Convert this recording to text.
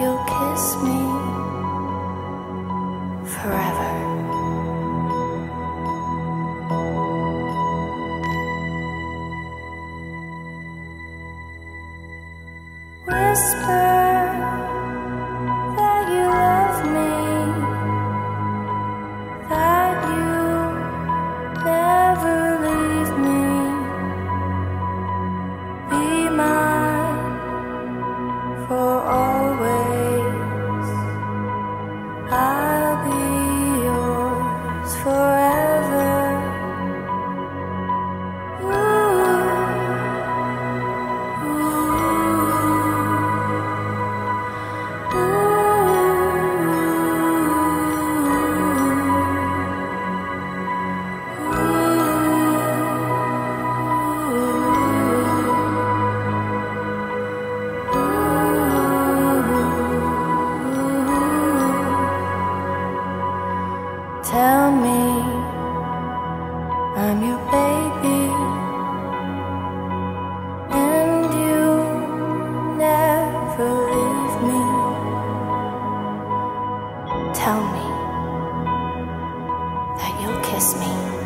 you'll kiss me forever. Whisper. tell me that you'll kiss me.